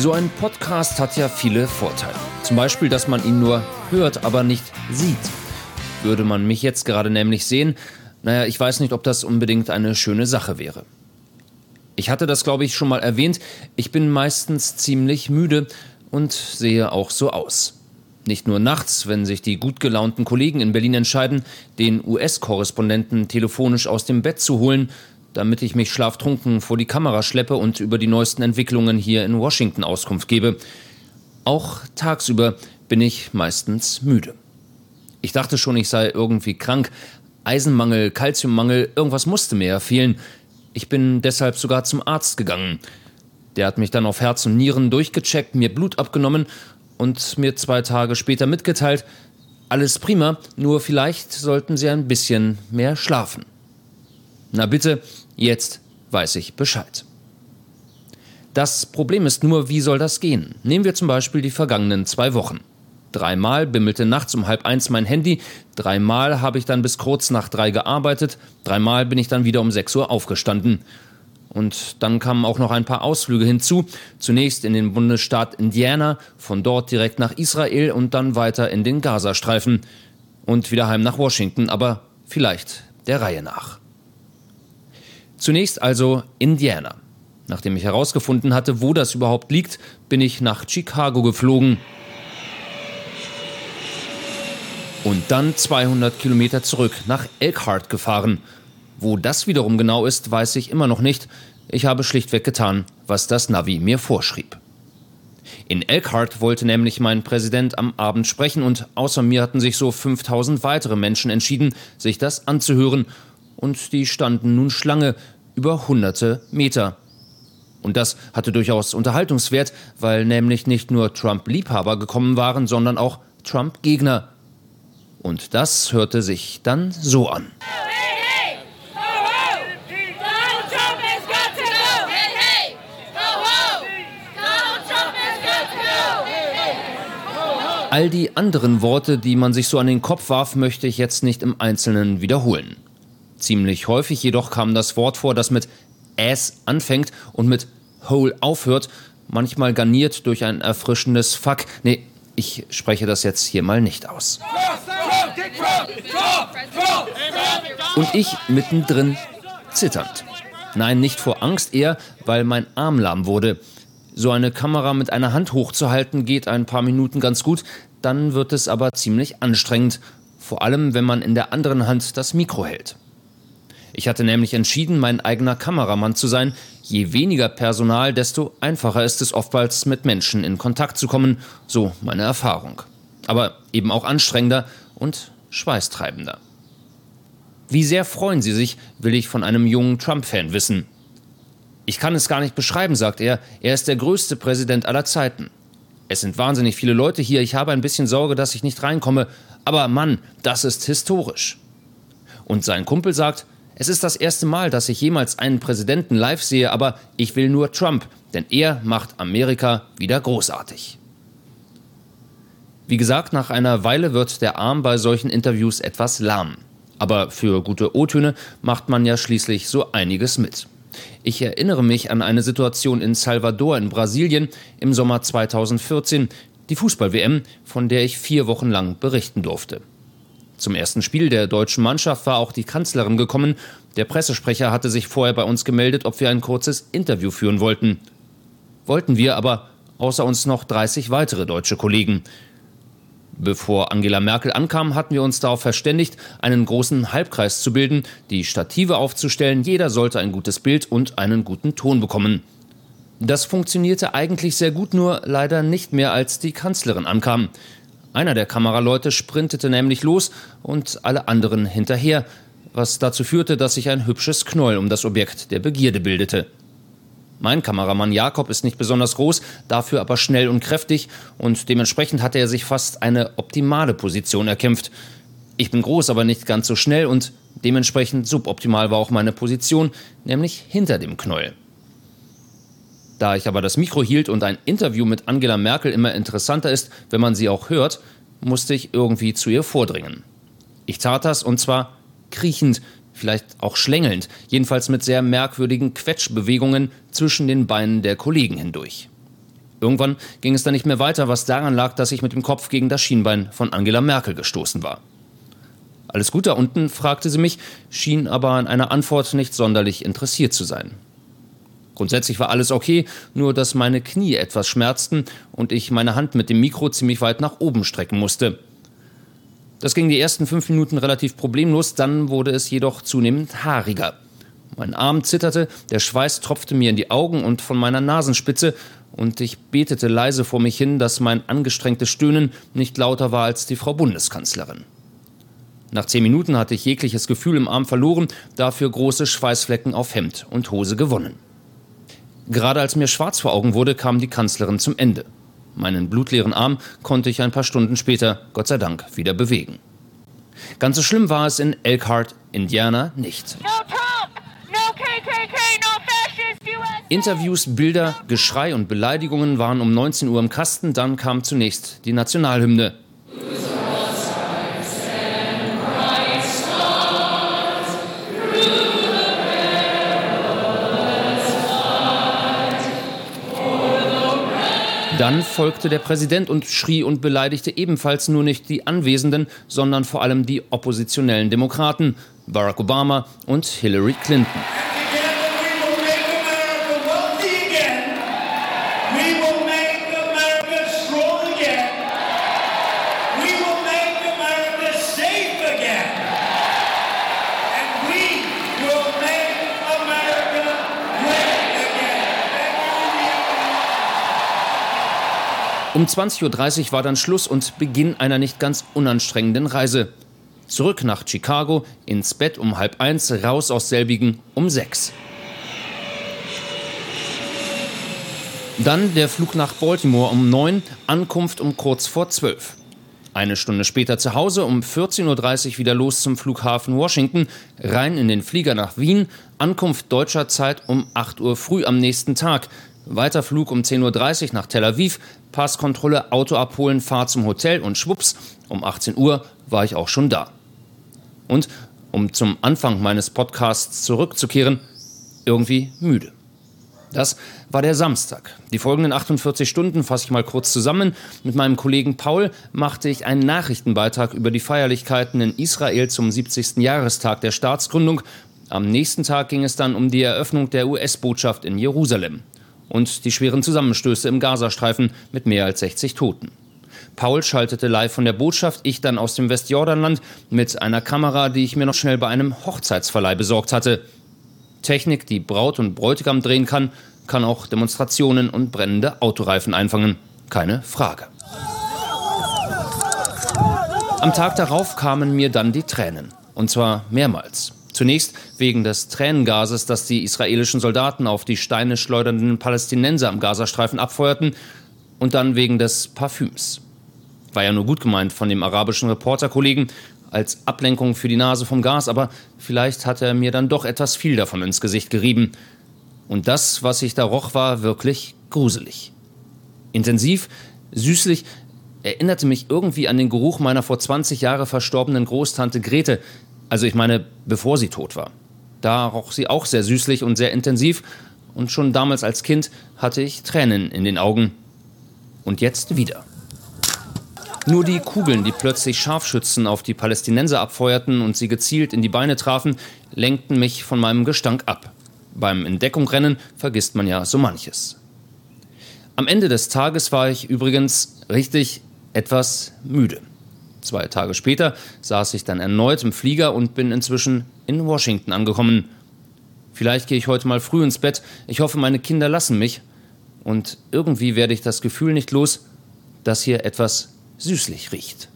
So ein Podcast hat ja viele Vorteile. Zum Beispiel, dass man ihn nur hört, aber nicht sieht. Würde man mich jetzt gerade nämlich sehen, naja, ich weiß nicht, ob das unbedingt eine schöne Sache wäre. Ich hatte das, glaube ich, schon mal erwähnt. Ich bin meistens ziemlich müde und sehe auch so aus. Nicht nur nachts, wenn sich die gut gelaunten Kollegen in Berlin entscheiden, den US-Korrespondenten telefonisch aus dem Bett zu holen, damit ich mich schlaftrunken vor die Kamera schleppe und über die neuesten Entwicklungen hier in Washington Auskunft gebe. Auch tagsüber bin ich meistens müde. Ich dachte schon, ich sei irgendwie krank. Eisenmangel, Kalziummangel, irgendwas musste mir ja fehlen. Ich bin deshalb sogar zum Arzt gegangen. Der hat mich dann auf Herz und Nieren durchgecheckt, mir Blut abgenommen und mir zwei Tage später mitgeteilt, alles prima, nur vielleicht sollten Sie ein bisschen mehr schlafen. Na bitte, jetzt weiß ich Bescheid. Das Problem ist nur, wie soll das gehen? Nehmen wir zum Beispiel die vergangenen zwei Wochen. Dreimal bimmelte nachts um halb eins mein Handy, dreimal habe ich dann bis kurz nach drei gearbeitet, dreimal bin ich dann wieder um sechs Uhr aufgestanden. Und dann kamen auch noch ein paar Ausflüge hinzu. Zunächst in den Bundesstaat Indiana, von dort direkt nach Israel und dann weiter in den Gazastreifen. Und wieder heim nach Washington, aber vielleicht der Reihe nach. Zunächst also Indiana. Nachdem ich herausgefunden hatte, wo das überhaupt liegt, bin ich nach Chicago geflogen. Und dann 200 Kilometer zurück nach Elkhart gefahren. Wo das wiederum genau ist, weiß ich immer noch nicht. Ich habe schlichtweg getan, was das Navi mir vorschrieb. In Elkhart wollte nämlich mein Präsident am Abend sprechen und außer mir hatten sich so 5000 weitere Menschen entschieden, sich das anzuhören und die standen nun Schlange über hunderte Meter. Und das hatte durchaus Unterhaltungswert, weil nämlich nicht nur Trump-Liebhaber gekommen waren, sondern auch Trump-Gegner. Und das hörte sich dann so an. All die anderen Worte, die man sich so an den Kopf warf, möchte ich jetzt nicht im Einzelnen wiederholen. Ziemlich häufig jedoch kam das Wort vor, das mit ass anfängt und mit hole aufhört, manchmal garniert durch ein erfrischendes Fuck. Nee, ich spreche das jetzt hier mal nicht aus. Und ich mittendrin zitternd. Nein, nicht vor Angst, eher weil mein Arm lahm wurde. So eine Kamera mit einer Hand hochzuhalten geht ein paar Minuten ganz gut, dann wird es aber ziemlich anstrengend, vor allem wenn man in der anderen Hand das Mikro hält. Ich hatte nämlich entschieden, mein eigener Kameramann zu sein. Je weniger Personal, desto einfacher ist es oftmals mit Menschen in Kontakt zu kommen, so meine Erfahrung. Aber eben auch anstrengender und schweißtreibender. Wie sehr freuen Sie sich, will ich von einem jungen Trump-Fan wissen. Ich kann es gar nicht beschreiben, sagt er. Er ist der größte Präsident aller Zeiten. Es sind wahnsinnig viele Leute hier. Ich habe ein bisschen Sorge, dass ich nicht reinkomme. Aber Mann, das ist historisch. Und sein Kumpel sagt, es ist das erste Mal, dass ich jemals einen Präsidenten live sehe, aber ich will nur Trump, denn er macht Amerika wieder großartig. Wie gesagt, nach einer Weile wird der Arm bei solchen Interviews etwas lahm. Aber für gute O-Töne macht man ja schließlich so einiges mit. Ich erinnere mich an eine Situation in Salvador in Brasilien im Sommer 2014, die Fußball-WM, von der ich vier Wochen lang berichten durfte. Zum ersten Spiel der deutschen Mannschaft war auch die Kanzlerin gekommen. Der Pressesprecher hatte sich vorher bei uns gemeldet, ob wir ein kurzes Interview führen wollten. Wollten wir aber, außer uns noch 30 weitere deutsche Kollegen. Bevor Angela Merkel ankam, hatten wir uns darauf verständigt, einen großen Halbkreis zu bilden, die Stative aufzustellen, jeder sollte ein gutes Bild und einen guten Ton bekommen. Das funktionierte eigentlich sehr gut, nur leider nicht mehr, als die Kanzlerin ankam. Einer der Kameraleute sprintete nämlich los und alle anderen hinterher, was dazu führte, dass sich ein hübsches Knäuel um das Objekt der Begierde bildete. Mein Kameramann Jakob ist nicht besonders groß, dafür aber schnell und kräftig und dementsprechend hatte er sich fast eine optimale Position erkämpft. Ich bin groß, aber nicht ganz so schnell und dementsprechend suboptimal war auch meine Position, nämlich hinter dem Knäuel. Da ich aber das Mikro hielt und ein Interview mit Angela Merkel immer interessanter ist, wenn man sie auch hört, musste ich irgendwie zu ihr vordringen. Ich tat das und zwar kriechend, vielleicht auch schlängelnd, jedenfalls mit sehr merkwürdigen Quetschbewegungen zwischen den Beinen der Kollegen hindurch. Irgendwann ging es dann nicht mehr weiter, was daran lag, dass ich mit dem Kopf gegen das Schienbein von Angela Merkel gestoßen war. Alles gut da unten, fragte sie mich, schien aber an einer Antwort nicht sonderlich interessiert zu sein. Grundsätzlich war alles okay, nur dass meine Knie etwas schmerzten und ich meine Hand mit dem Mikro ziemlich weit nach oben strecken musste. Das ging die ersten fünf Minuten relativ problemlos, dann wurde es jedoch zunehmend haariger. Mein Arm zitterte, der Schweiß tropfte mir in die Augen und von meiner Nasenspitze, und ich betete leise vor mich hin, dass mein angestrengtes Stöhnen nicht lauter war als die Frau Bundeskanzlerin. Nach zehn Minuten hatte ich jegliches Gefühl im Arm verloren, dafür große Schweißflecken auf Hemd und Hose gewonnen. Gerade als mir schwarz vor Augen wurde, kam die Kanzlerin zum Ende. Meinen blutleeren Arm konnte ich ein paar Stunden später, Gott sei Dank, wieder bewegen. Ganz so schlimm war es in Elkhart, Indiana, nicht. Interviews, Bilder, Geschrei und Beleidigungen waren um 19 Uhr im Kasten, dann kam zunächst die Nationalhymne. Dann folgte der Präsident und schrie und beleidigte ebenfalls nur nicht die Anwesenden, sondern vor allem die oppositionellen Demokraten, Barack Obama und Hillary Clinton. Um 20.30 Uhr war dann Schluss und Beginn einer nicht ganz unanstrengenden Reise. Zurück nach Chicago, ins Bett um halb eins, raus aus selbigen um sechs. Dann der Flug nach Baltimore um neun, Ankunft um kurz vor zwölf. Eine Stunde später zu Hause, um 14.30 Uhr wieder los zum Flughafen Washington, rein in den Flieger nach Wien, Ankunft deutscher Zeit um 8 Uhr früh am nächsten Tag, weiter Flug um 10.30 Uhr nach Tel Aviv, Passkontrolle, Auto abholen, Fahrt zum Hotel und schwupps, um 18 Uhr war ich auch schon da. Und, um zum Anfang meines Podcasts zurückzukehren, irgendwie müde. Das war der Samstag. Die folgenden 48 Stunden fasse ich mal kurz zusammen. Mit meinem Kollegen Paul machte ich einen Nachrichtenbeitrag über die Feierlichkeiten in Israel zum 70. Jahrestag der Staatsgründung. Am nächsten Tag ging es dann um die Eröffnung der US-Botschaft in Jerusalem und die schweren Zusammenstöße im Gazastreifen mit mehr als 60 Toten. Paul schaltete live von der Botschaft, ich dann aus dem Westjordanland mit einer Kamera, die ich mir noch schnell bei einem Hochzeitsverleih besorgt hatte. Technik, die Braut und Bräutigam drehen kann, kann auch Demonstrationen und brennende Autoreifen einfangen. Keine Frage. Am Tag darauf kamen mir dann die Tränen. Und zwar mehrmals. Zunächst wegen des Tränengases, das die israelischen Soldaten auf die Steine schleudernden Palästinenser am Gazastreifen abfeuerten, und dann wegen des Parfüms. War ja nur gut gemeint von dem arabischen Reporterkollegen als Ablenkung für die Nase vom Gas, aber vielleicht hat er mir dann doch etwas viel davon ins Gesicht gerieben. Und das, was ich da roch, war wirklich gruselig. Intensiv, süßlich, erinnerte mich irgendwie an den Geruch meiner vor 20 Jahren verstorbenen Großtante Grete, also ich meine, bevor sie tot war. Da roch sie auch sehr süßlich und sehr intensiv und schon damals als Kind hatte ich Tränen in den Augen. Und jetzt wieder. Nur die Kugeln, die plötzlich Scharfschützen auf die Palästinenser abfeuerten und sie gezielt in die Beine trafen, lenkten mich von meinem Gestank ab. Beim Entdeckungrennen vergisst man ja so manches. Am Ende des Tages war ich übrigens richtig etwas müde. Zwei Tage später saß ich dann erneut im Flieger und bin inzwischen in Washington angekommen. Vielleicht gehe ich heute mal früh ins Bett. Ich hoffe, meine Kinder lassen mich. Und irgendwie werde ich das Gefühl nicht los, dass hier etwas süßlich riecht.